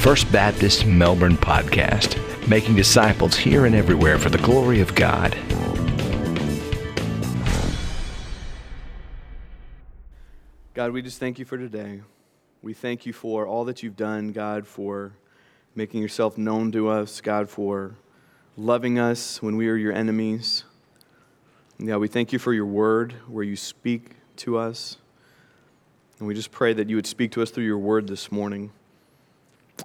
First Baptist Melbourne podcast, making disciples here and everywhere for the glory of God. God, we just thank you for today. We thank you for all that you've done, God, for making yourself known to us, God, for loving us when we are your enemies. Yeah, we thank you for your word where you speak to us. And we just pray that you would speak to us through your word this morning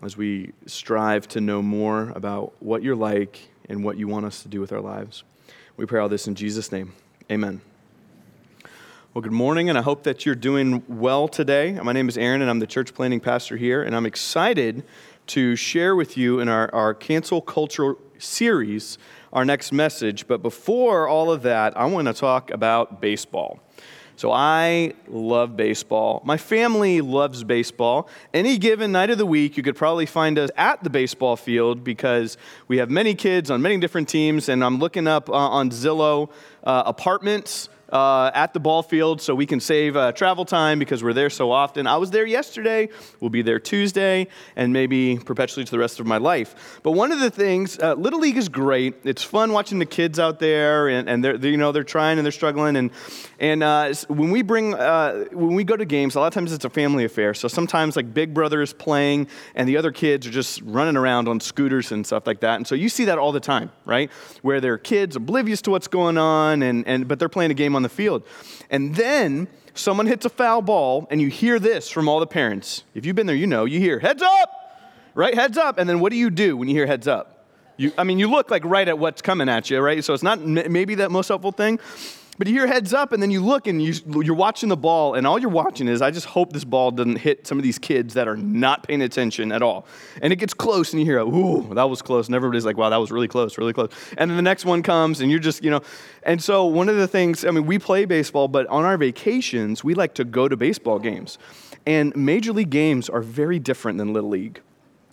as we strive to know more about what you're like and what you want us to do with our lives. We pray all this in Jesus' name. Amen. Well, good morning, and I hope that you're doing well today. My name is Aaron, and I'm the church planning pastor here, and I'm excited to share with you in our, our cancel culture series our next message. But before all of that, I want to talk about baseball. So I love baseball. My family loves baseball. Any given night of the week, you could probably find us at the baseball field because we have many kids on many different teams. And I'm looking up uh, on Zillow uh, apartments uh, at the ball field so we can save uh, travel time because we're there so often. I was there yesterday, we'll be there Tuesday, and maybe perpetually to the rest of my life. But one of the things, uh, Little League is great. It's fun watching the kids out there, and, and they're, they're you know, they're trying and they're struggling. And, and uh, when we bring, uh, when we go to games, a lot of times it's a family affair. So sometimes like Big Brother is playing, and the other kids are just running around on scooters and stuff like that. And so you see that all the time, right? Where there are kids oblivious to what's going on, and, and but they're playing a game on the field. And then someone hits a foul ball, and you hear this from all the parents. If you've been there, you know, you hear, heads up, right? Heads up. And then what do you do when you hear heads up? You, I mean, you look like right at what's coming at you, right? So it's not maybe that most helpful thing. But you hear heads up, and then you look and you, you're watching the ball, and all you're watching is, I just hope this ball doesn't hit some of these kids that are not paying attention at all. And it gets close, and you hear, ooh, that was close. And everybody's like, wow, that was really close, really close. And then the next one comes, and you're just, you know. And so one of the things, I mean, we play baseball, but on our vacations, we like to go to baseball games. And major league games are very different than Little League.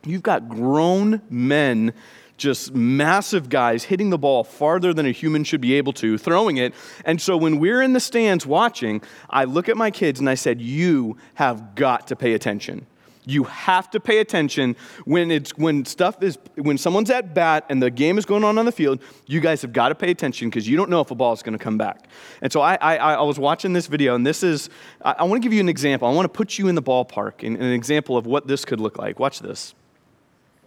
You've got grown men just massive guys hitting the ball farther than a human should be able to, throwing it. And so when we're in the stands watching, I look at my kids and I said, You have got to pay attention. You have to pay attention when it's when stuff is when someone's at bat and the game is going on on the field. You guys have got to pay attention because you don't know if a ball is going to come back. And so I, I, I was watching this video, and this is I, I want to give you an example. I want to put you in the ballpark, and an example of what this could look like. Watch this.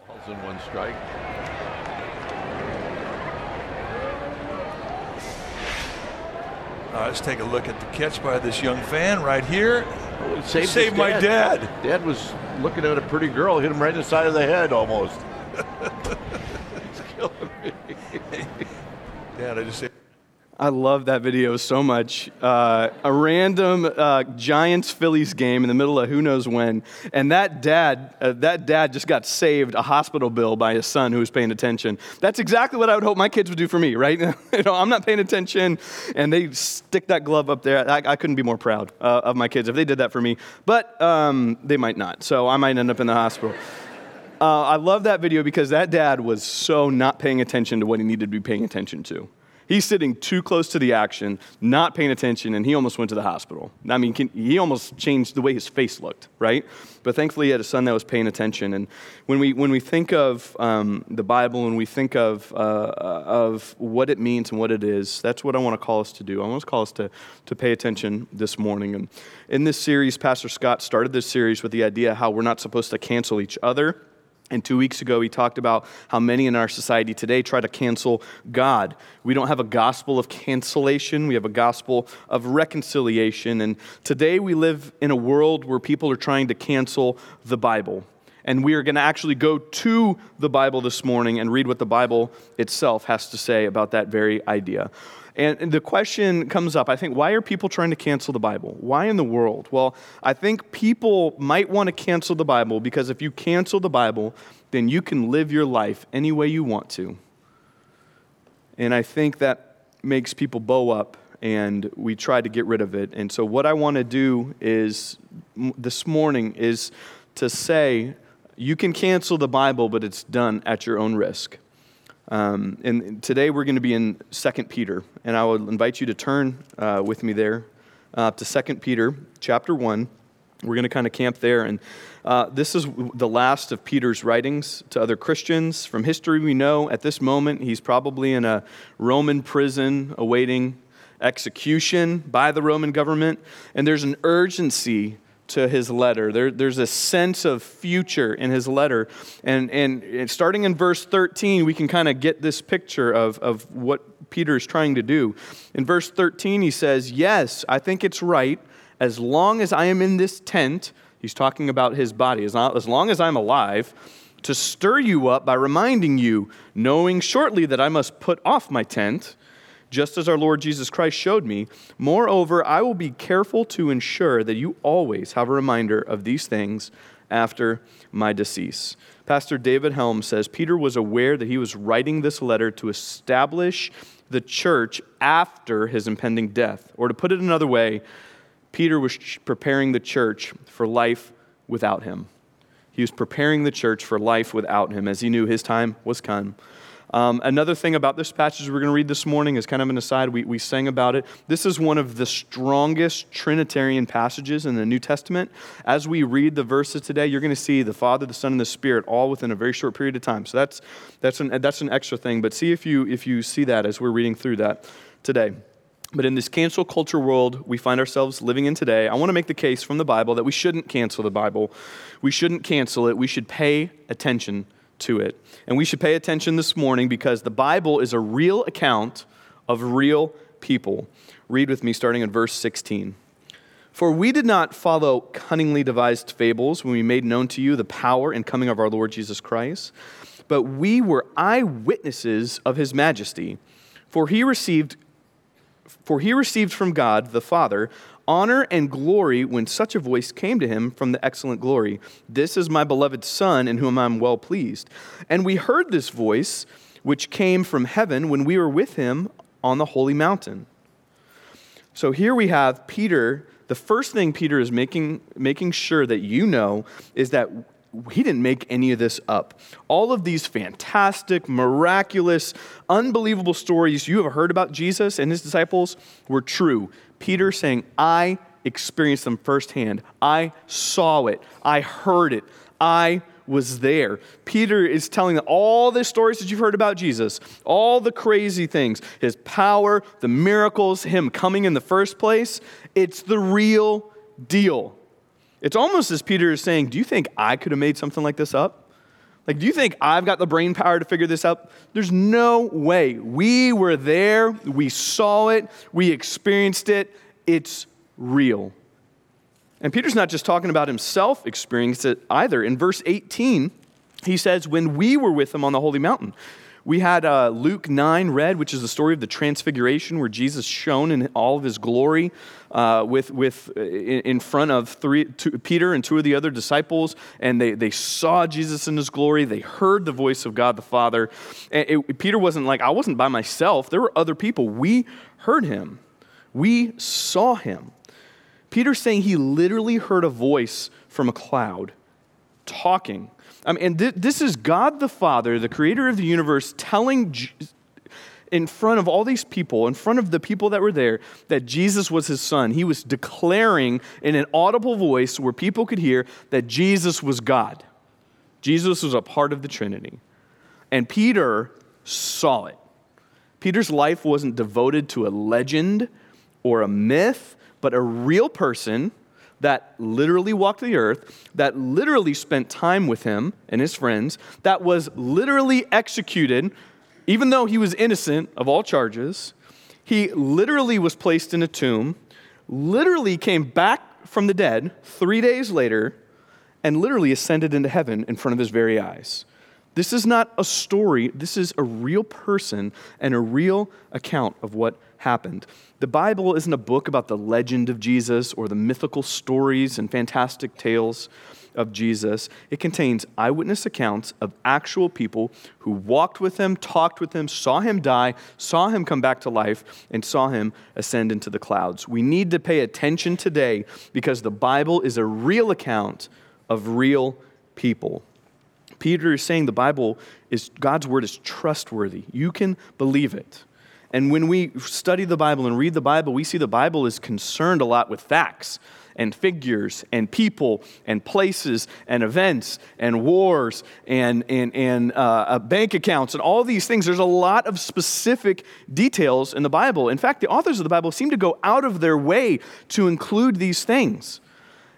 Balls in one strike. Uh, let's take a look at the catch by this young fan right here. Oh, saved, Saved my dad. Dad was looking at a pretty girl, hit him right in the side of the head almost. It's killing me. Dad, I just. I love that video so much. Uh, a random uh, Giants Phillies game in the middle of who knows when, and that dad, uh, that dad just got saved a hospital bill by his son who was paying attention. That's exactly what I would hope my kids would do for me, right? you know, I'm not paying attention, and they stick that glove up there. I, I couldn't be more proud uh, of my kids if they did that for me, but um, they might not. So I might end up in the hospital. Uh, I love that video because that dad was so not paying attention to what he needed to be paying attention to. He's sitting too close to the action, not paying attention, and he almost went to the hospital. I mean, can, he almost changed the way his face looked, right? But thankfully, he had a son that was paying attention. And when we, when we think of um, the Bible and we think of, uh, of what it means and what it is, that's what I want to call us to do. I want to call us to, to pay attention this morning. And in this series, Pastor Scott started this series with the idea how we're not supposed to cancel each other. And two weeks ago, he talked about how many in our society today try to cancel God. We don't have a gospel of cancellation, we have a gospel of reconciliation. And today, we live in a world where people are trying to cancel the Bible. And we are going to actually go to the Bible this morning and read what the Bible itself has to say about that very idea. And the question comes up I think, why are people trying to cancel the Bible? Why in the world? Well, I think people might want to cancel the Bible because if you cancel the Bible, then you can live your life any way you want to. And I think that makes people bow up and we try to get rid of it. And so, what I want to do is this morning is to say, you can cancel the Bible, but it's done at your own risk. Um, and today we're going to be in 2 Peter, and I would invite you to turn uh, with me there uh, to 2 Peter chapter 1. We're going to kind of camp there. And Uh, this is the last of Peter's writings to other Christians. From history, we know at this moment he's probably in a Roman prison awaiting execution by the Roman government. And there's an urgency to his letter. There, there's a sense of future in his letter. And, and starting in verse 13, we can kind of get this picture of, of what Peter is trying to do. In verse 13, he says, Yes, I think it's right, as long as I am in this tent, he's talking about his body, as long as I'm alive, to stir you up by reminding you, knowing shortly that I must put off my tent just as our Lord Jesus Christ showed me. Moreover, I will be careful to ensure that you always have a reminder of these things after my decease. Pastor David Helm says Peter was aware that he was writing this letter to establish the church after his impending death. Or to put it another way, Peter was preparing the church for life without him. He was preparing the church for life without him as he knew his time was come. Um, another thing about this passage we're going to read this morning is kind of an aside. We, we sang about it. This is one of the strongest Trinitarian passages in the New Testament. As we read the verses today, you're going to see the Father, the Son, and the Spirit all within a very short period of time. So that's, that's, an, that's an extra thing. But see if you, if you see that as we're reading through that today. But in this cancel culture world we find ourselves living in today, I want to make the case from the Bible that we shouldn't cancel the Bible. We shouldn't cancel it. We should pay attention to it. And we should pay attention this morning because the Bible is a real account of real people. Read with me starting in verse 16. For we did not follow cunningly devised fables when we made known to you the power and coming of our Lord Jesus Christ, but we were eyewitnesses of his majesty. For he received for he received from God the Father honor and glory when such a voice came to him from the excellent glory This is my beloved Son, in whom I am well pleased. And we heard this voice, which came from heaven when we were with him on the holy mountain. So here we have Peter. The first thing Peter is making, making sure that you know is that he didn't make any of this up. All of these fantastic, miraculous, unbelievable stories you have heard about Jesus and his disciples were true. Peter saying, I experienced them firsthand. I saw it. I heard it. I was there. Peter is telling all the stories that you've heard about Jesus, all the crazy things, his power, the miracles, him coming in the first place. It's the real deal. It's almost as Peter is saying, Do you think I could have made something like this up? Like, do you think I've got the brain power to figure this out? There's no way. We were there, we saw it, we experienced it. It's real. And Peter's not just talking about himself experiencing it either. In verse 18, he says, When we were with him on the holy mountain, we had uh, Luke 9 read, which is the story of the transfiguration, where Jesus shone in all of his glory uh, with, with, uh, in front of three, two, Peter and two of the other disciples. And they, they saw Jesus in his glory. They heard the voice of God the Father. And it, Peter wasn't like, I wasn't by myself. There were other people. We heard him, we saw him. Peter's saying he literally heard a voice from a cloud talking Mean, and th- this is God the Father, the creator of the universe, telling J- in front of all these people, in front of the people that were there, that Jesus was his son. He was declaring in an audible voice where people could hear that Jesus was God. Jesus was a part of the Trinity. And Peter saw it. Peter's life wasn't devoted to a legend or a myth, but a real person that literally walked the earth, that literally spent time with him and his friends, that was literally executed, even though he was innocent of all charges. He literally was placed in a tomb, literally came back from the dead three days later, and literally ascended into heaven in front of his very eyes. This is not a story, this is a real person and a real account of what happened. The Bible isn't a book about the legend of Jesus or the mythical stories and fantastic tales of Jesus. It contains eyewitness accounts of actual people who walked with him, talked with him, saw him die, saw him come back to life, and saw him ascend into the clouds. We need to pay attention today because the Bible is a real account of real people. Peter is saying the Bible is God's word is trustworthy. You can believe it. And when we study the Bible and read the Bible, we see the Bible is concerned a lot with facts and figures and people and places and events and wars and, and, and uh, uh, bank accounts and all these things. There's a lot of specific details in the Bible. In fact, the authors of the Bible seem to go out of their way to include these things.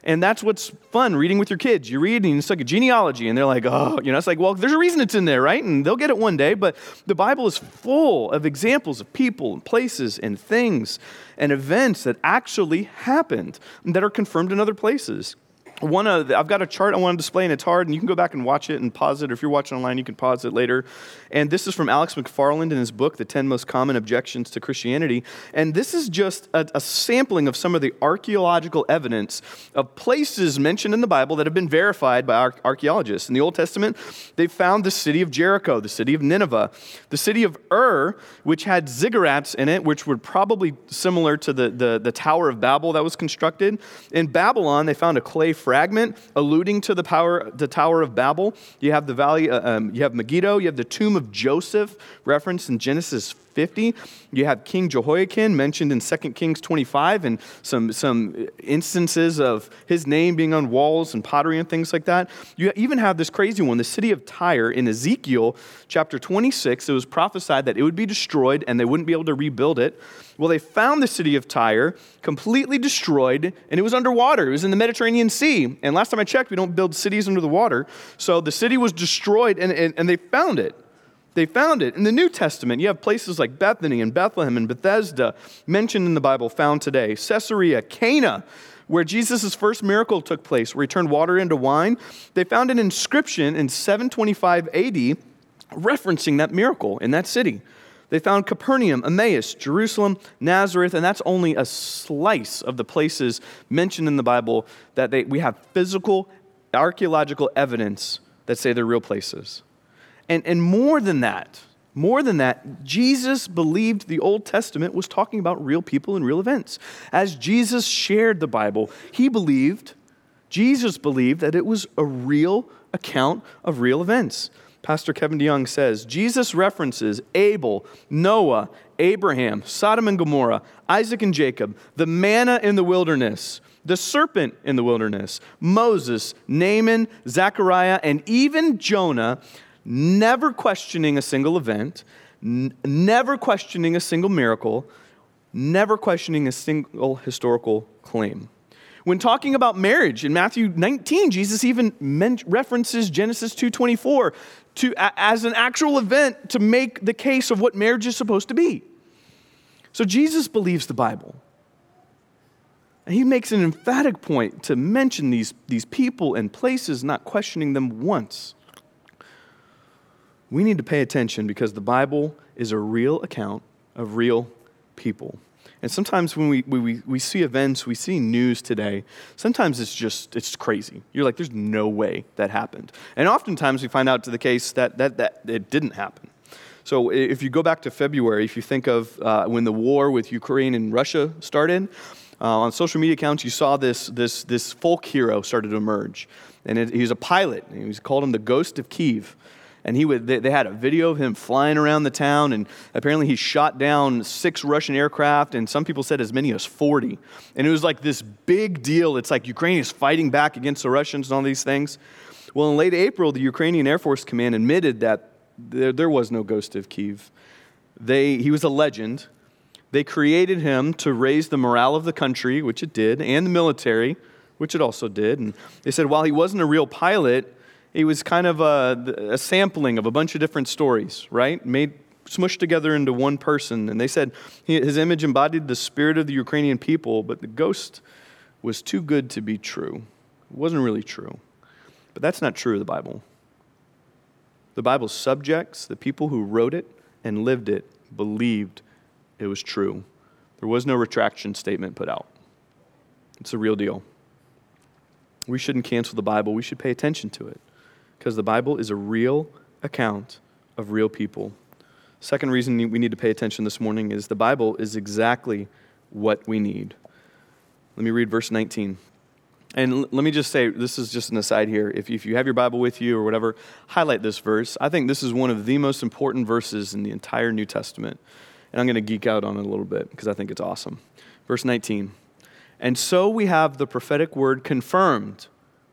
And that's what's fun reading with your kids. You read and it's like a genealogy, and they're like, oh, you know, it's like, well, there's a reason it's in there, right? And they'll get it one day. But the Bible is full of examples of people and places and things and events that actually happened and that are confirmed in other places one of the, I've got a chart I want to display, and it's hard, and you can go back and watch it and pause it. Or if you're watching online, you can pause it later. And this is from Alex McFarland in his book, The 10 Most Common Objections to Christianity. And this is just a, a sampling of some of the archaeological evidence of places mentioned in the Bible that have been verified by ar- archaeologists. In the Old Testament, they found the city of Jericho, the city of Nineveh, the city of Ur, which had ziggurats in it, which were probably similar to the, the, the Tower of Babel that was constructed. In Babylon, they found a clay fragment alluding to the, power, the Tower of Babel. You have the valley, uh, um, you have Megiddo, you have the tomb of Joseph referenced in Genesis 50. You have King Jehoiakim mentioned in 2 Kings 25 and some, some instances of his name being on walls and pottery and things like that. You even have this crazy one, the city of Tyre in Ezekiel chapter 26. It was prophesied that it would be destroyed and they wouldn't be able to rebuild it. Well, they found the city of Tyre completely destroyed and it was underwater. It was in the Mediterranean Sea. And last time I checked, we don't build cities under the water. So the city was destroyed and, and, and they found it. They found it. In the New Testament, you have places like Bethany and Bethlehem and Bethesda mentioned in the Bible, found today. Caesarea, Cana, where Jesus' first miracle took place, where he turned water into wine. They found an inscription in 725 AD referencing that miracle in that city. They found Capernaum, Emmaus, Jerusalem, Nazareth, and that's only a slice of the places mentioned in the Bible that they, we have physical, archaeological evidence that say they're real places. And, and more than that, more than that, Jesus believed the Old Testament was talking about real people and real events. As Jesus shared the Bible, he believed, Jesus believed that it was a real account of real events. Pastor Kevin DeYoung says Jesus references Abel, Noah, Abraham, Sodom and Gomorrah, Isaac and Jacob, the manna in the wilderness, the serpent in the wilderness, Moses, Naaman, Zechariah, and even Jonah never questioning a single event, n- never questioning a single miracle, never questioning a single historical claim. When talking about marriage in Matthew 19, Jesus even references Genesis 2:24 to as an actual event to make the case of what marriage is supposed to be. So Jesus believes the Bible. And he makes an emphatic point to mention these, these people and places, not questioning them once we need to pay attention because the Bible is a real account of real people. And sometimes when we, we, we see events, we see news today, sometimes it's just, it's crazy. You're like, there's no way that happened. And oftentimes we find out to the case that, that, that it didn't happen. So if you go back to February, if you think of uh, when the war with Ukraine and Russia started, uh, on social media accounts, you saw this, this, this folk hero started to emerge. And it, he was a pilot. And he was called him the Ghost of Kiev and he would, they, they, had a video of him flying around the town, and apparently he shot down six Russian aircraft, and some people said as many as 40. And it was like this big deal. It's like Ukraine is fighting back against the Russians and all these things. Well, in late April, the Ukrainian Air Force Command admitted that there, there was no ghost of Kiev. They, he was a legend. They created him to raise the morale of the country, which it did, and the military, which it also did. And they said while he wasn't a real pilot, he was kind of a, a sampling of a bunch of different stories, right? Made smushed together into one person. And they said his image embodied the spirit of the Ukrainian people, but the ghost was too good to be true. It wasn't really true. But that's not true of the Bible. The Bible's subjects, the people who wrote it and lived it, believed it was true. There was no retraction statement put out. It's a real deal. We shouldn't cancel the Bible, we should pay attention to it because the Bible is a real account of real people. Second reason we need to pay attention this morning is the Bible is exactly what we need. Let me read verse 19. And let me just say, this is just an aside here. If, if you have your Bible with you or whatever, highlight this verse. I think this is one of the most important verses in the entire New Testament. and I'm going to geek out on it a little bit because I think it's awesome. Verse 19. And so we have the prophetic word confirmed,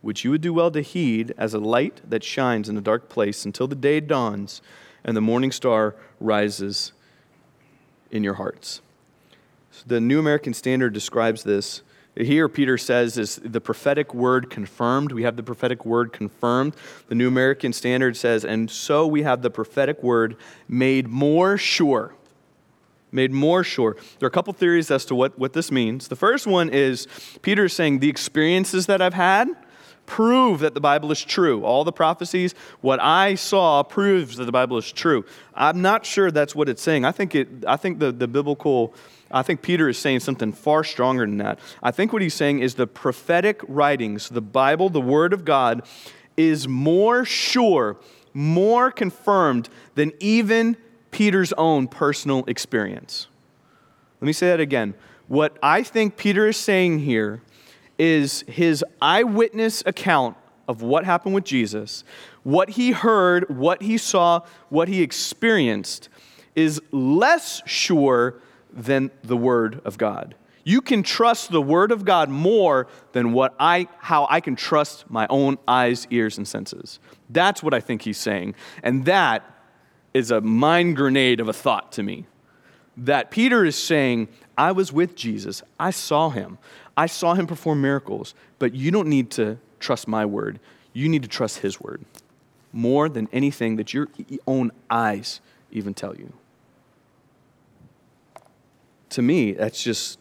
which you would do well to heed as a light that shines in a dark place until the day dawns and the morning star rises in your hearts. So the New American Standard describes this. Here, Peter says, is the prophetic word confirmed. We have the prophetic word confirmed. The New American Standard says, and so we have the prophetic word made more sure made more sure. There are a couple theories as to what, what this means. The first one is Peter is saying, The experiences that I've had prove that the Bible is true. All the prophecies, what I saw proves that the Bible is true. I'm not sure that's what it's saying. I think, it, I think the, the biblical, I think Peter is saying something far stronger than that. I think what he's saying is the prophetic writings, the Bible, the Word of God, is more sure, more confirmed than even Peter's own personal experience. Let me say that again. What I think Peter is saying here is his eyewitness account of what happened with Jesus, what he heard, what he saw, what he experienced, is less sure than the Word of God. You can trust the Word of God more than what I, how I can trust my own eyes, ears, and senses. That's what I think he's saying. And that is a mind grenade of a thought to me. That Peter is saying, I was with Jesus, I saw him, I saw him perform miracles, but you don't need to trust my word. You need to trust his word more than anything that your own eyes even tell you. To me, that's just,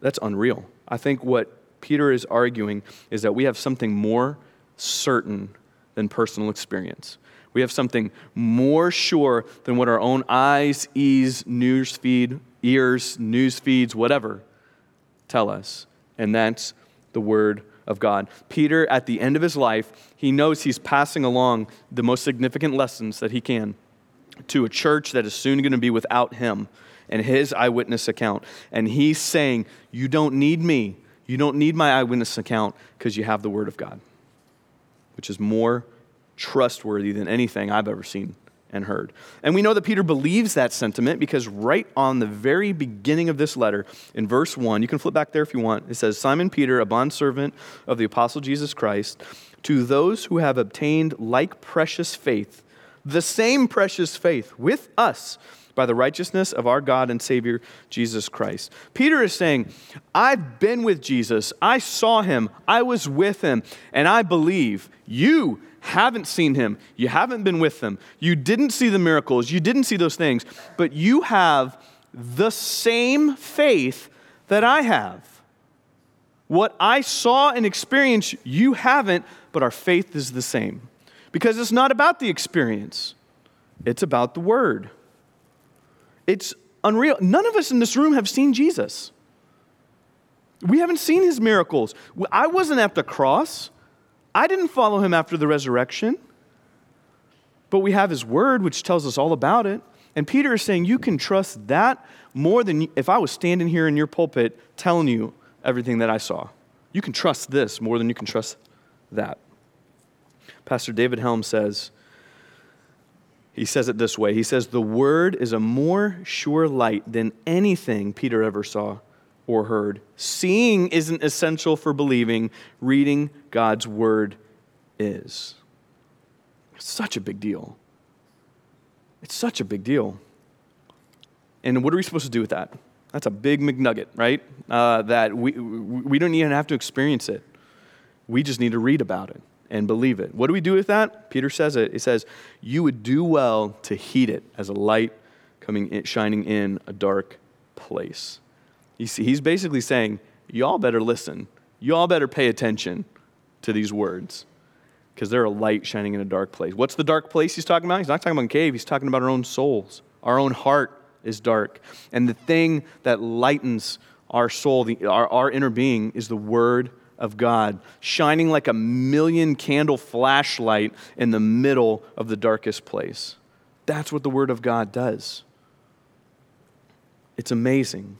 that's unreal. I think what Peter is arguing is that we have something more certain than personal experience. We have something more sure than what our own eyes, ears, news feed, ears, news feeds, whatever tell us. And that's the Word of God. Peter, at the end of his life, he knows he's passing along the most significant lessons that he can to a church that is soon going to be without him and his eyewitness account. And he's saying, You don't need me. You don't need my eyewitness account because you have the Word of God, which is more trustworthy than anything I've ever seen and heard. And we know that Peter believes that sentiment because right on the very beginning of this letter, in verse 1, you can flip back there if you want, it says, Simon Peter, a bondservant of the apostle Jesus Christ, to those who have obtained like precious faith, the same precious faith with us by the righteousness of our God and Savior, Jesus Christ. Peter is saying, I've been with Jesus, I saw him, I was with him, and I believe you haven't seen him, you haven't been with him, you didn't see the miracles, you didn't see those things, but you have the same faith that I have. What I saw and experienced, you haven't, but our faith is the same. Because it's not about the experience, it's about the word. It's unreal. None of us in this room have seen Jesus. We haven't seen his miracles. I wasn't at the cross. I didn't follow him after the resurrection, but we have his word, which tells us all about it. And Peter is saying you can trust that more than if I was standing here in your pulpit telling you everything that I saw. You can trust this more than you can trust that. Pastor David Helm says, he says it this way He says, The word is a more sure light than anything Peter ever saw or heard. Seeing isn't essential for believing, reading God's word is. It's such a big deal. It's such a big deal. And what are we supposed to do with that? That's a big McNugget, right? Uh, that we, we don't even have to experience it. We just need to read about it and believe it. What do we do with that? Peter says it. He says, You would do well to heed it as a light coming in, shining in a dark place. You see, he's basically saying, y'all better listen. Y'all better pay attention to these words because they're a light shining in a dark place. What's the dark place he's talking about? He's not talking about a cave, he's talking about our own souls. Our own heart is dark. And the thing that lightens our soul, the, our, our inner being, is the Word of God, shining like a million candle flashlight in the middle of the darkest place. That's what the Word of God does. It's amazing.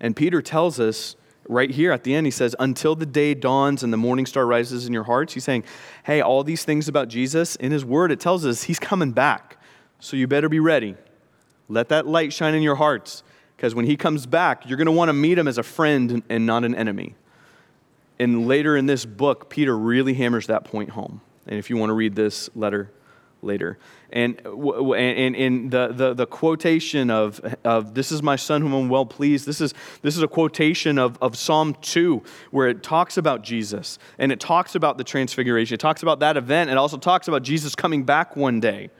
And Peter tells us right here at the end, he says, Until the day dawns and the morning star rises in your hearts. He's saying, Hey, all these things about Jesus, in his word, it tells us he's coming back. So you better be ready. Let that light shine in your hearts, because when he comes back, you're going to want to meet him as a friend and not an enemy. And later in this book, Peter really hammers that point home. And if you want to read this letter later. And, and, and the, the, the quotation of, of, This is my son whom I'm well pleased, this is, this is a quotation of, of Psalm 2, where it talks about Jesus and it talks about the transfiguration. It talks about that event. It also talks about Jesus coming back one day.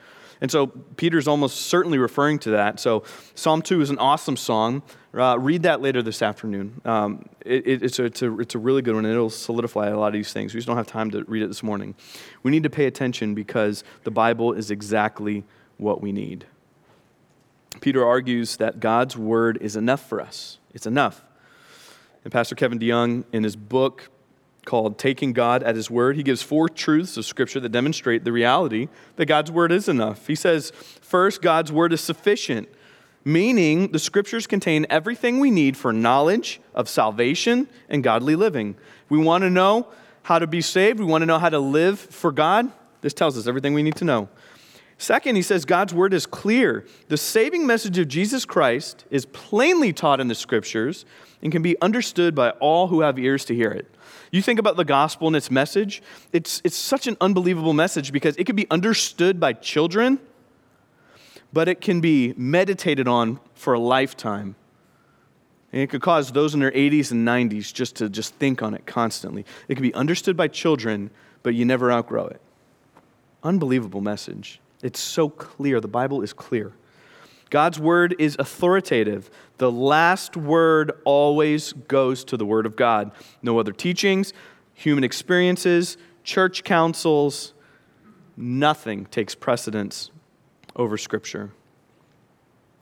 And so Peter's almost certainly referring to that. So Psalm 2 is an awesome song. Uh, read that later this afternoon. Um, it, it, it's, a, it's, a, it's a really good one, and it'll solidify a lot of these things. We just don't have time to read it this morning. We need to pay attention because the Bible is exactly what we need. Peter argues that God's word is enough for us. It's enough. And Pastor Kevin DeYoung, in his book, called Taking God at His Word. He gives four truths of Scripture that demonstrate the reality that God's Word is enough. He says, first, God's Word is sufficient, meaning the Scriptures contain everything we need for knowledge of salvation and godly living. We want to know how to be saved, we want to know how to live for God. This tells us everything we need to know. Second, he says God's word is clear. The saving message of Jesus Christ is plainly taught in the scriptures and can be understood by all who have ears to hear it. You think about the gospel and its message, it's, it's such an unbelievable message because it can be understood by children, but it can be meditated on for a lifetime. And it could cause those in their 80s and 90s just to just think on it constantly. It can be understood by children, but you never outgrow it. Unbelievable message. It's so clear. The Bible is clear. God's word is authoritative. The last word always goes to the word of God. No other teachings, human experiences, church councils, nothing takes precedence over Scripture.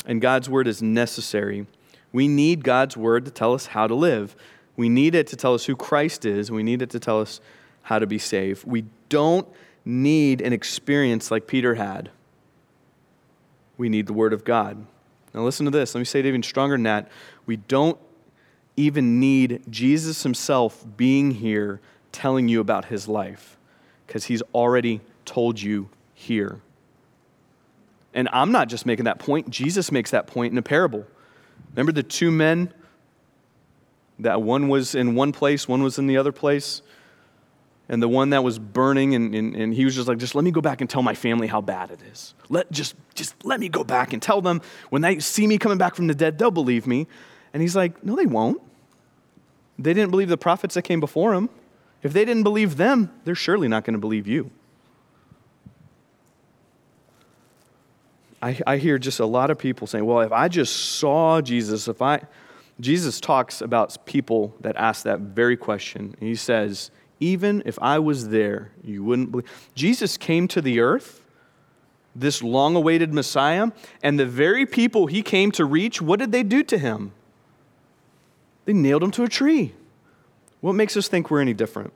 And God's word is necessary. We need God's word to tell us how to live. We need it to tell us who Christ is. We need it to tell us how to be saved. We don't need an experience like Peter had we need the Word of God. Now, listen to this. Let me say it even stronger than that. We don't even need Jesus himself being here telling you about his life because he's already told you here. And I'm not just making that point, Jesus makes that point in a parable. Remember the two men? That one was in one place, one was in the other place and the one that was burning and, and, and, he was just like just let me go back and tell my family how bad it is. Let just just let me go back and tell them. When they see me coming back from the dead they'll believe me. And he's like no they won't. They didn't believe the prophets that came before him. If they didn't believe them they're surely not going to believe you. I, I hear just a lot of people saying well if i just saw jesus if i jesus talks about people that ask that very question. He says even if I was there, you wouldn't believe. Jesus came to the earth, this long awaited Messiah, and the very people he came to reach, what did they do to him? They nailed him to a tree. What makes us think we're any different?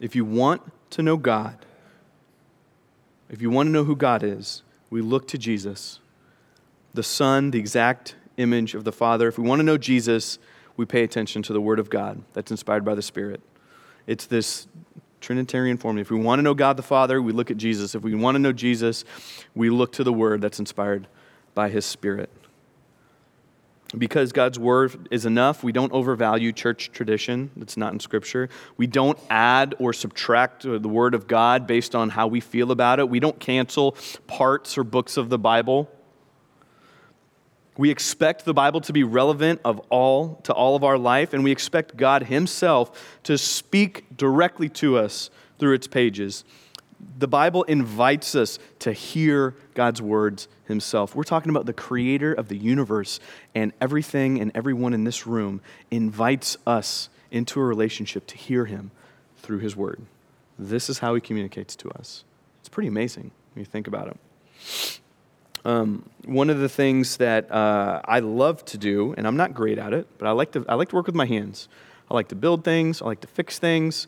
If you want to know God, if you want to know who God is, we look to Jesus, the Son, the exact image of the Father. If we want to know Jesus, we pay attention to the Word of God that's inspired by the Spirit. It's this Trinitarian formula. If we want to know God the Father, we look at Jesus. If we want to know Jesus, we look to the Word that's inspired by His Spirit. Because God's Word is enough, we don't overvalue church tradition that's not in Scripture. We don't add or subtract the Word of God based on how we feel about it. We don't cancel parts or books of the Bible we expect the Bible to be relevant of all to all of our life, and we expect God Himself to speak directly to us through its pages. The Bible invites us to hear God's words Himself. We're talking about the creator of the universe, and everything and everyone in this room invites us into a relationship to hear Him through His word. This is how He communicates to us. It's pretty amazing when you think about it. Um, one of the things that uh, I love to do, and I'm not great at it, but I like to, I like to work with my hands. I like to build things, I like to fix things.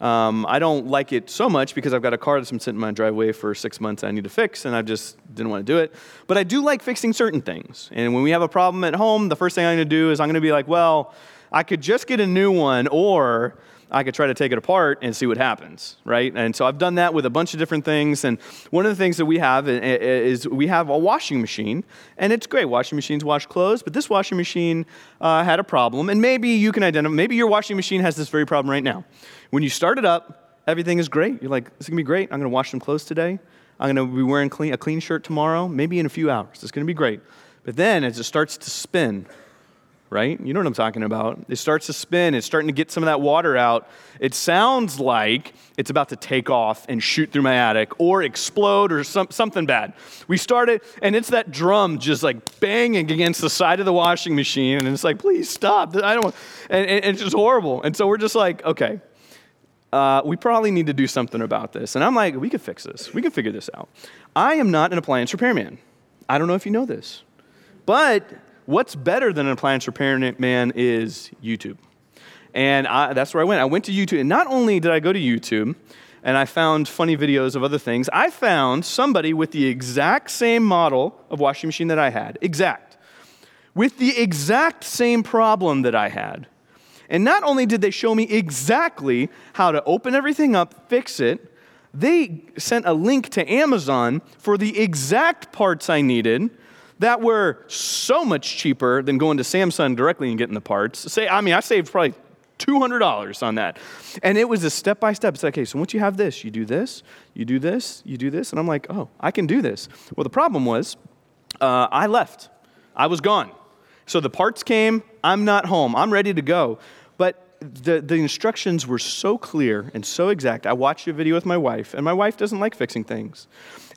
Um, I don't like it so much because I've got a car that's been sitting in my driveway for six months I need to fix, and I just didn't want to do it. But I do like fixing certain things. And when we have a problem at home, the first thing I'm going to do is I'm going to be like, well, I could just get a new one, or I could try to take it apart and see what happens, right? And so I've done that with a bunch of different things. And one of the things that we have is we have a washing machine, and it's great. Washing machines wash clothes, but this washing machine uh, had a problem. And maybe you can identify, maybe your washing machine has this very problem right now. When you start it up, everything is great. You're like, this is gonna be great. I'm gonna wash some clothes today. I'm gonna be wearing clean, a clean shirt tomorrow, maybe in a few hours. It's gonna be great. But then as it starts to spin, right? You know what I'm talking about. It starts to spin, it's starting to get some of that water out. It sounds like it's about to take off and shoot through my attic or explode or some, something bad. We started, and it's that drum just like banging against the side of the washing machine, and it's like, please stop. I don't, and, and it's just horrible. And so we're just like, okay. Uh, we probably need to do something about this. And I'm like, we could fix this. We can figure this out. I am not an appliance repairman. I don't know if you know this. But what's better than an appliance repairman is YouTube. And I, that's where I went. I went to YouTube. And not only did I go to YouTube and I found funny videos of other things, I found somebody with the exact same model of washing machine that I had. Exact. With the exact same problem that I had. And not only did they show me exactly how to open everything up, fix it, they sent a link to Amazon for the exact parts I needed that were so much cheaper than going to Samsung directly and getting the parts. Say, I mean, I saved probably $200 on that. And it was a step by step. It's like, okay, so once you have this, you do this, you do this, you do this. And I'm like, oh, I can do this. Well, the problem was, uh, I left. I was gone. So the parts came, I'm not home, I'm ready to go. The, the instructions were so clear and so exact. I watched a video with my wife, and my wife doesn't like fixing things.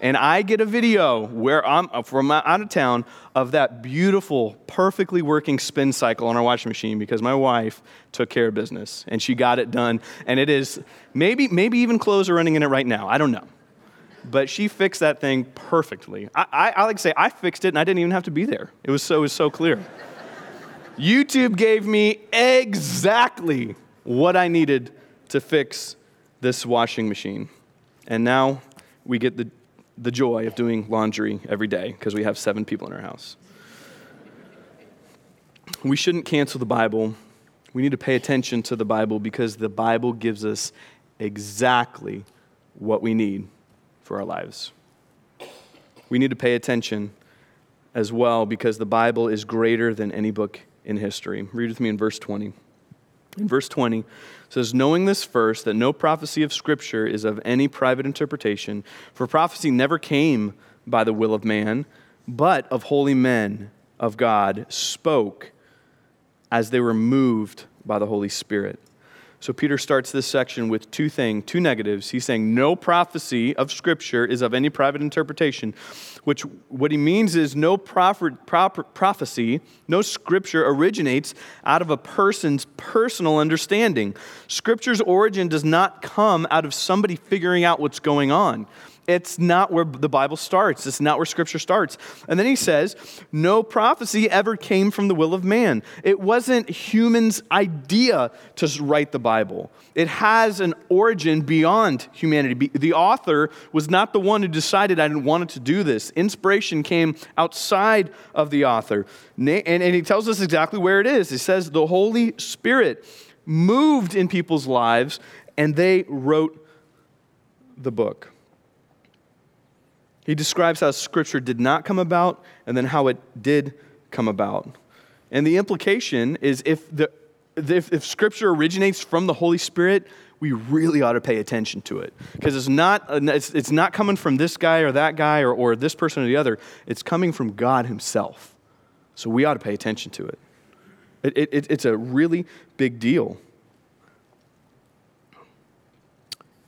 And I get a video where I'm uh, from out of town of that beautiful, perfectly working spin cycle on our washing machine because my wife took care of business and she got it done. And it is maybe, maybe even clothes are running in it right now. I don't know. But she fixed that thing perfectly. I, I, I like to say I fixed it and I didn't even have to be there. It was so, it was so clear. YouTube gave me exactly what I needed to fix this washing machine. And now we get the, the joy of doing laundry every day because we have seven people in our house. We shouldn't cancel the Bible. We need to pay attention to the Bible because the Bible gives us exactly what we need for our lives. We need to pay attention as well because the Bible is greater than any book in history. Read with me in verse 20. In verse 20, it says, Knowing this first, that no prophecy of Scripture is of any private interpretation, for prophecy never came by the will of man, but of holy men of God spoke as they were moved by the Holy Spirit. So Peter starts this section with two things, two negatives. He's saying no prophecy of Scripture is of any private interpretation, which what he means is no prophet, prophecy, no Scripture originates out of a person's personal understanding. Scripture's origin does not come out of somebody figuring out what's going on. It's not where the Bible starts. It's not where Scripture starts. And then he says, No prophecy ever came from the will of man. It wasn't humans' idea to write the Bible, it has an origin beyond humanity. The author was not the one who decided I wanted to do this. Inspiration came outside of the author. And he tells us exactly where it is. He says, The Holy Spirit moved in people's lives, and they wrote the book. He describes how Scripture did not come about and then how it did come about. And the implication is if, the, if, if Scripture originates from the Holy Spirit, we really ought to pay attention to it. Because it's not, it's, it's not coming from this guy or that guy or, or this person or the other, it's coming from God Himself. So we ought to pay attention to it. It, it, it's a really big deal.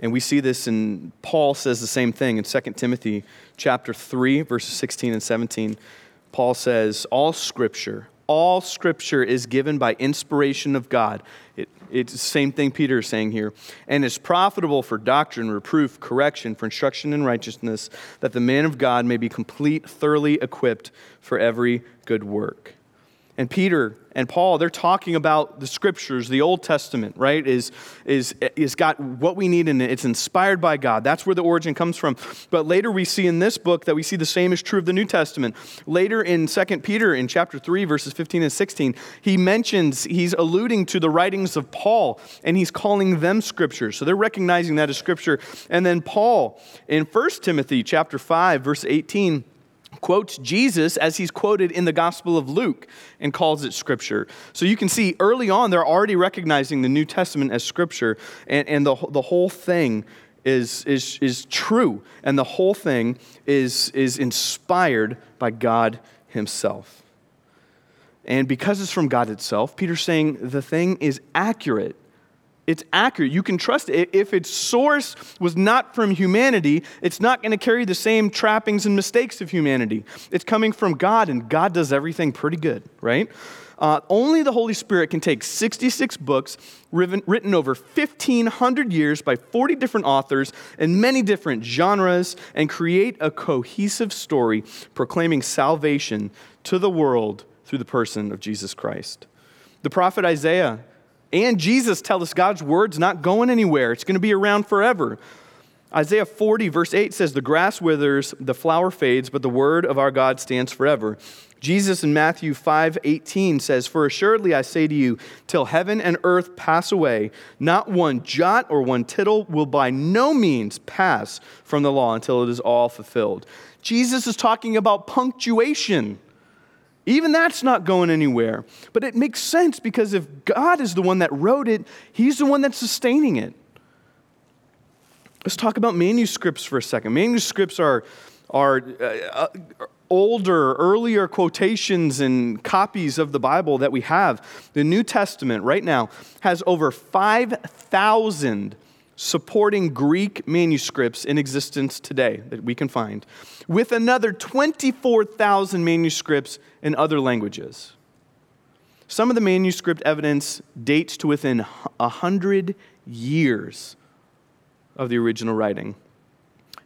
And we see this in Paul says the same thing in 2 Timothy chapter 3 verses 16 and 17. Paul says, "All scripture, all scripture is given by inspiration of God." It, it's the same thing Peter is saying here. And is profitable for doctrine, reproof, correction, for instruction in righteousness, that the man of God may be complete, thoroughly equipped for every good work. And Peter and Paul, they're talking about the scriptures, the Old Testament, right? Is, is, is got what we need in it. It's inspired by God. That's where the origin comes from. But later we see in this book that we see the same is true of the New Testament. Later in 2 Peter, in chapter 3, verses 15 and 16, he mentions, he's alluding to the writings of Paul, and he's calling them scriptures. So they're recognizing that as scripture. And then Paul, in 1 Timothy chapter 5, verse 18, quotes Jesus as he's quoted in the Gospel of Luke and calls it Scripture. So you can see early on they're already recognizing the New Testament as Scripture, and, and the, the whole thing is, is, is true, and the whole thing is, is inspired by God Himself. And because it's from God itself, Peter's saying the thing is accurate it's accurate. You can trust it. If its source was not from humanity, it's not going to carry the same trappings and mistakes of humanity. It's coming from God, and God does everything pretty good, right? Uh, only the Holy Spirit can take 66 books written, written over 1,500 years by 40 different authors in many different genres and create a cohesive story proclaiming salvation to the world through the person of Jesus Christ. The prophet Isaiah and Jesus tell us God's word's not going anywhere. It's going to be around forever. Isaiah 40, verse 8 says, The grass withers, the flower fades, but the word of our God stands forever. Jesus in Matthew 5, 18 says, For assuredly I say to you, till heaven and earth pass away, not one jot or one tittle will by no means pass from the law until it is all fulfilled. Jesus is talking about punctuation. Even that's not going anywhere. But it makes sense because if God is the one that wrote it, He's the one that's sustaining it. Let's talk about manuscripts for a second. Manuscripts are, are uh, uh, older, earlier quotations and copies of the Bible that we have. The New Testament, right now, has over 5,000 supporting Greek manuscripts in existence today that we can find, with another 24,000 manuscripts in other languages. Some of the manuscript evidence dates to within 100 years of the original writing.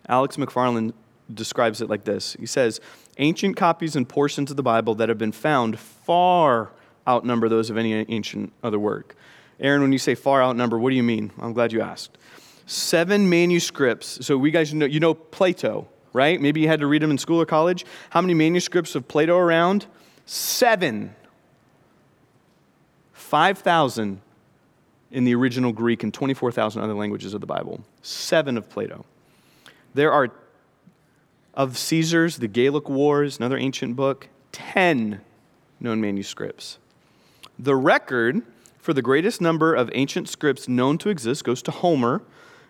Alex McFarland describes it like this He says, Ancient copies and portions of the Bible that have been found far outnumber those of any ancient other work. Aaron, when you say far outnumber, what do you mean? I'm glad you asked. Seven manuscripts. So we guys know you know Plato, right? Maybe you had to read them in school or college. How many manuscripts of Plato around? Seven. 5,000 in the original Greek and 24,000 other languages of the Bible. Seven of Plato. There are, of Caesar's, the Gallic Wars, another ancient book, 10 known manuscripts. The record for the greatest number of ancient scripts known to exist goes to Homer,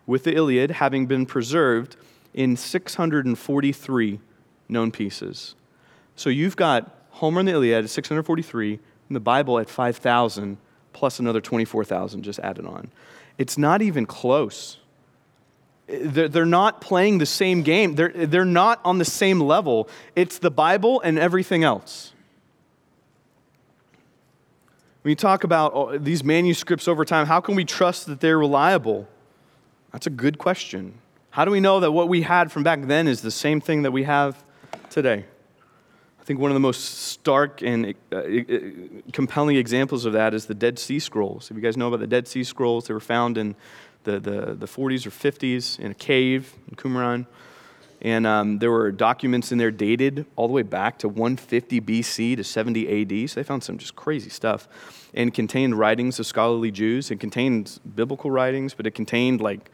with the Iliad having been preserved in 643 known pieces. So you've got Homer and the Iliad at 643, and the Bible at 5,000, plus another 24,000 just added on. It's not even close. They're not playing the same game. They're, they're not on the same level. It's the Bible and everything else. When you talk about uh, these manuscripts over time, how can we trust that they're reliable? That's a good question. How do we know that what we had from back then is the same thing that we have today? I think one of the most stark and uh, compelling examples of that is the Dead Sea Scrolls. If you guys know about the Dead Sea Scrolls, they were found in the, the, the 40s or 50s in a cave in Qumran. And um, there were documents in there dated all the way back to 150 BC to 70 AD. So they found some just crazy stuff. And contained writings of scholarly Jews. It contained biblical writings, but it contained like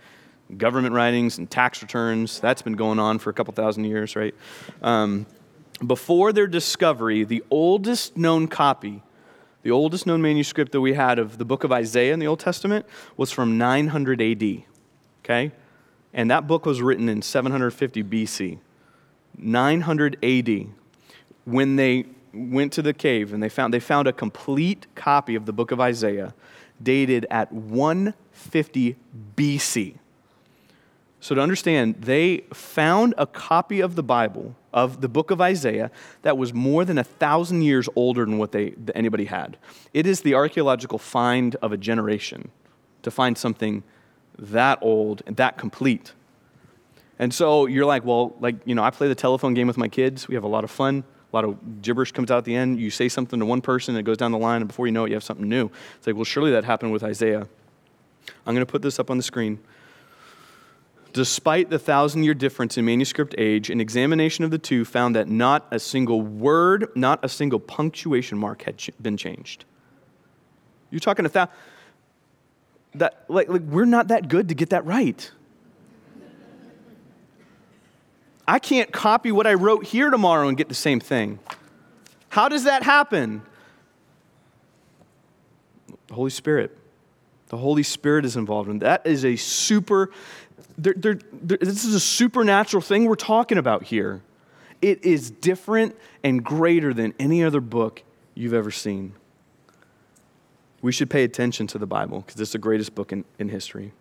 government writings and tax returns. That's been going on for a couple thousand years, right? Um, before their discovery, the oldest known copy, the oldest known manuscript that we had of the book of Isaiah in the Old Testament was from 900 AD. Okay? And that book was written in 750 BC. 900 AD. When they went to the cave and they found, they found a complete copy of the book of Isaiah dated at 150 BC. So, to understand, they found a copy of the Bible, of the book of Isaiah, that was more than a thousand years older than what they, anybody had. It is the archaeological find of a generation to find something that old and that complete. And so you're like, well, like, you know, I play the telephone game with my kids. We have a lot of fun. A lot of gibberish comes out at the end. You say something to one person, it goes down the line, and before you know it, you have something new. It's like, well, surely that happened with Isaiah. I'm going to put this up on the screen. Despite the thousand year difference in manuscript age, an examination of the two found that not a single word, not a single punctuation mark had been changed. You're talking a thousand. That, like, like, we're not that good to get that right. I can't copy what I wrote here tomorrow and get the same thing. How does that happen? The Holy Spirit. The Holy Spirit is involved in that. Is a super. They're, they're, they're, this is a supernatural thing we're talking about here. It is different and greater than any other book you've ever seen. We should pay attention to the Bible because it's the greatest book in, in history.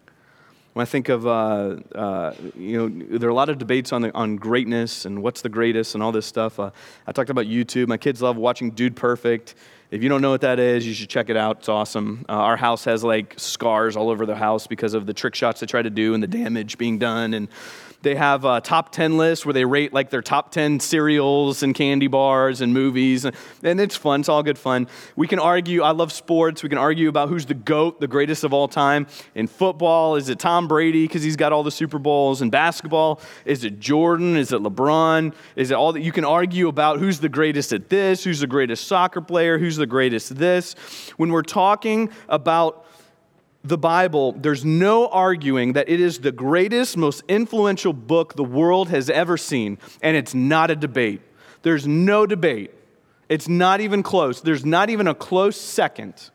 When I think of, uh, uh, you know, there are a lot of debates on, the, on greatness and what's the greatest and all this stuff. Uh, I talked about YouTube. My kids love watching Dude Perfect. If you don't know what that is, you should check it out. It's awesome. Uh, our house has like scars all over the house because of the trick shots they try to do and the damage being done. And they have a top 10 list where they rate like their top 10 cereals and candy bars and movies. And it's fun. It's all good fun. We can argue. I love sports. We can argue about who's the GOAT, the greatest of all time. In football, is it Tom Brady because he's got all the Super Bowls? In basketball, is it Jordan? Is it LeBron? Is it all that? You can argue about who's the greatest at this, who's the greatest soccer player, who's the greatest this. When we're talking about the Bible, there's no arguing that it is the greatest, most influential book the world has ever seen, and it's not a debate. There's no debate. It's not even close. There's not even a close second.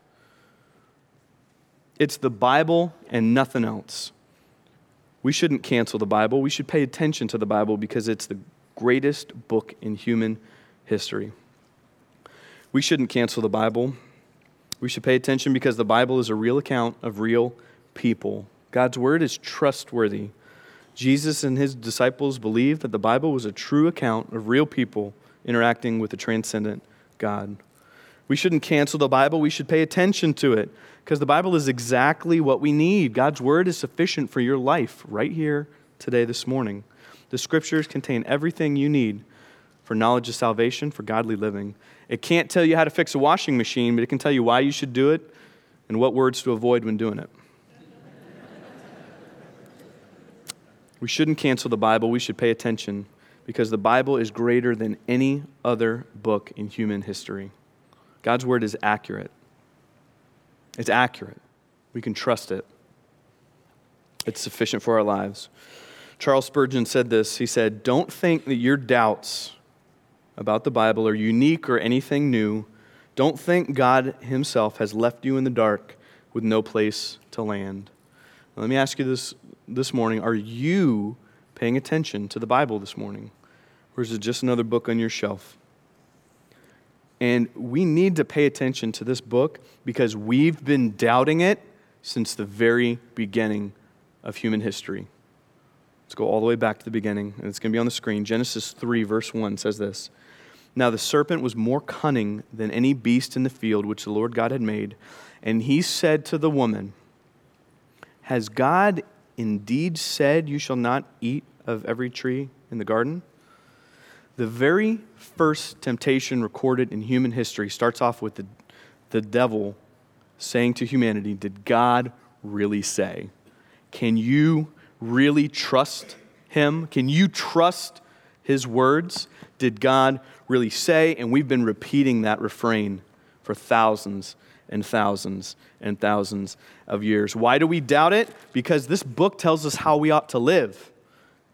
It's the Bible and nothing else. We shouldn't cancel the Bible. We should pay attention to the Bible because it's the greatest book in human history. We shouldn't cancel the Bible we should pay attention because the Bible is a real account of real people. God's word is trustworthy. Jesus and his disciples believed that the Bible was a true account of real people interacting with the transcendent God. We shouldn't cancel the Bible, we should pay attention to it because the Bible is exactly what we need. God's word is sufficient for your life right here today, this morning. The scriptures contain everything you need for knowledge of salvation, for godly living. It can't tell you how to fix a washing machine, but it can tell you why you should do it and what words to avoid when doing it. we shouldn't cancel the Bible, we should pay attention because the Bible is greater than any other book in human history. God's word is accurate. It's accurate. We can trust it. It's sufficient for our lives. Charles Spurgeon said this. He said, Don't think that your doubts about the Bible are unique or anything new, don't think God Himself has left you in the dark with no place to land. Now, let me ask you this this morning Are you paying attention to the Bible this morning? Or is it just another book on your shelf? And we need to pay attention to this book because we've been doubting it since the very beginning of human history. Let's go all the way back to the beginning, and it's going to be on the screen. Genesis 3, verse 1 says this now the serpent was more cunning than any beast in the field which the Lord God had made. And he said to the woman, Has God indeed said, You shall not eat of every tree in the garden? The very first temptation recorded in human history starts off with the, the devil saying to humanity, Did God really say? Can you really trust him? Can you trust his words? Did God really say, and we've been repeating that refrain for thousands and thousands and thousands of years. Why do we doubt it? Because this book tells us how we ought to live.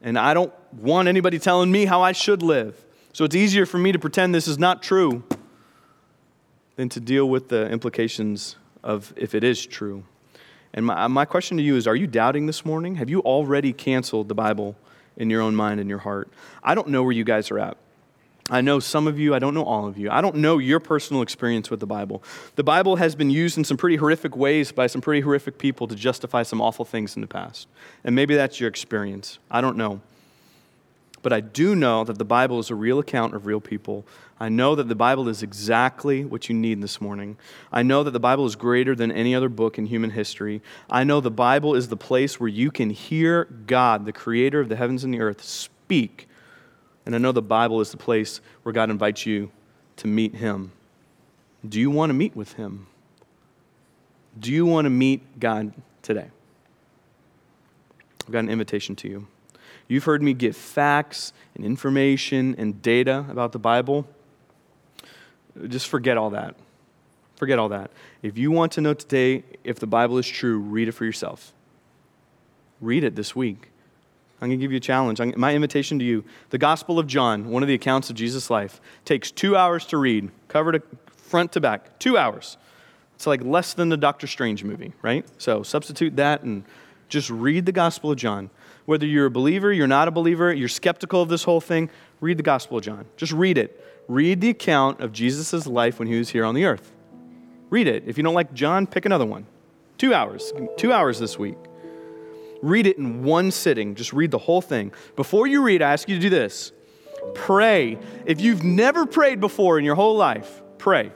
And I don't want anybody telling me how I should live. So it's easier for me to pretend this is not true than to deal with the implications of if it is true. And my, my question to you is Are you doubting this morning? Have you already canceled the Bible in your own mind and your heart? I don't know where you guys are at. I know some of you, I don't know all of you. I don't know your personal experience with the Bible. The Bible has been used in some pretty horrific ways by some pretty horrific people to justify some awful things in the past. And maybe that's your experience. I don't know. But I do know that the Bible is a real account of real people. I know that the Bible is exactly what you need this morning. I know that the Bible is greater than any other book in human history. I know the Bible is the place where you can hear God, the creator of the heavens and the earth, speak And I know the Bible is the place where God invites you to meet Him. Do you want to meet with Him? Do you want to meet God today? I've got an invitation to you. You've heard me give facts and information and data about the Bible. Just forget all that. Forget all that. If you want to know today if the Bible is true, read it for yourself. Read it this week. I'm going to give you a challenge. My invitation to you the Gospel of John, one of the accounts of Jesus' life, takes two hours to read, cover to front to back. Two hours. It's like less than the Doctor Strange movie, right? So substitute that and just read the Gospel of John. Whether you're a believer, you're not a believer, you're skeptical of this whole thing, read the Gospel of John. Just read it. Read the account of Jesus' life when he was here on the earth. Read it. If you don't like John, pick another one. Two hours. Two hours this week. Read it in one sitting. Just read the whole thing. Before you read, I ask you to do this pray. If you've never prayed before in your whole life, pray.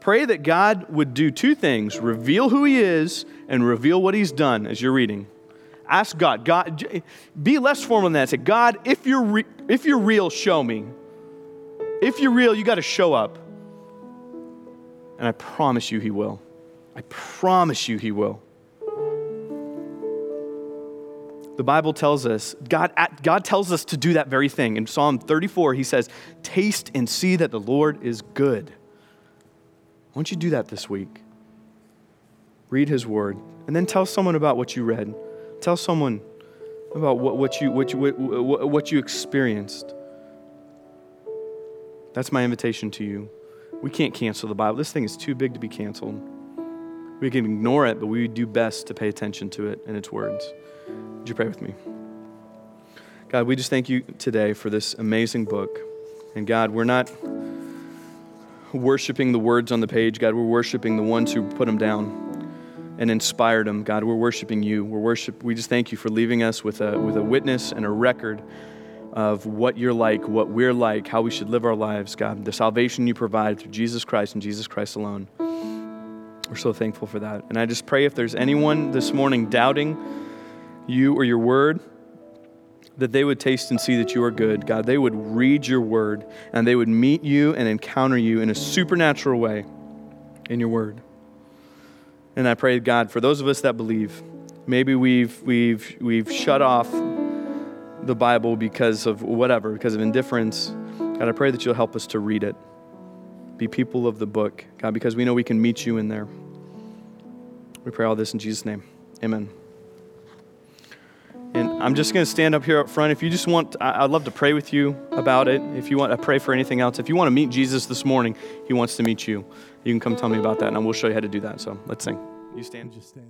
Pray that God would do two things reveal who He is and reveal what He's done as you're reading. Ask God, God, be less formal than that. Say, God, if you're, re- if you're real, show me. If you're real, you got to show up. And I promise you, He will. I promise you, He will. The Bible tells us, God, God tells us to do that very thing. In Psalm 34, He says, Taste and see that the Lord is good. Why don't you do that this week? Read his word. And then tell someone about what you read. Tell someone about what, what, you, what, you, what, what you experienced. That's my invitation to you. We can't cancel the Bible. This thing is too big to be canceled. We can ignore it, but we do best to pay attention to it and its words. Would you pray with me? God, we just thank you today for this amazing book. And God, we're not worshiping the words on the page, God. We're worshiping the ones who put them down and inspired them. God, we're worshiping you. We're worship. We just thank you for leaving us with a, with a witness and a record of what you're like, what we're like, how we should live our lives, God. The salvation you provide through Jesus Christ and Jesus Christ alone. We're so thankful for that. And I just pray if there's anyone this morning doubting you or your word, that they would taste and see that you are good. God, they would read your word and they would meet you and encounter you in a supernatural way in your word. And I pray, God, for those of us that believe, maybe we've, we've, we've shut off the Bible because of whatever, because of indifference. God, I pray that you'll help us to read it. Be people of the book, God, because we know we can meet you in there. We pray all this in Jesus' name. Amen. And I'm just going to stand up here up front. If you just want, I'd love to pray with you about it. If you want to pray for anything else, if you want to meet Jesus this morning, he wants to meet you. You can come tell me about that, and I will show you how to do that. So let's sing. You stand. Just stand.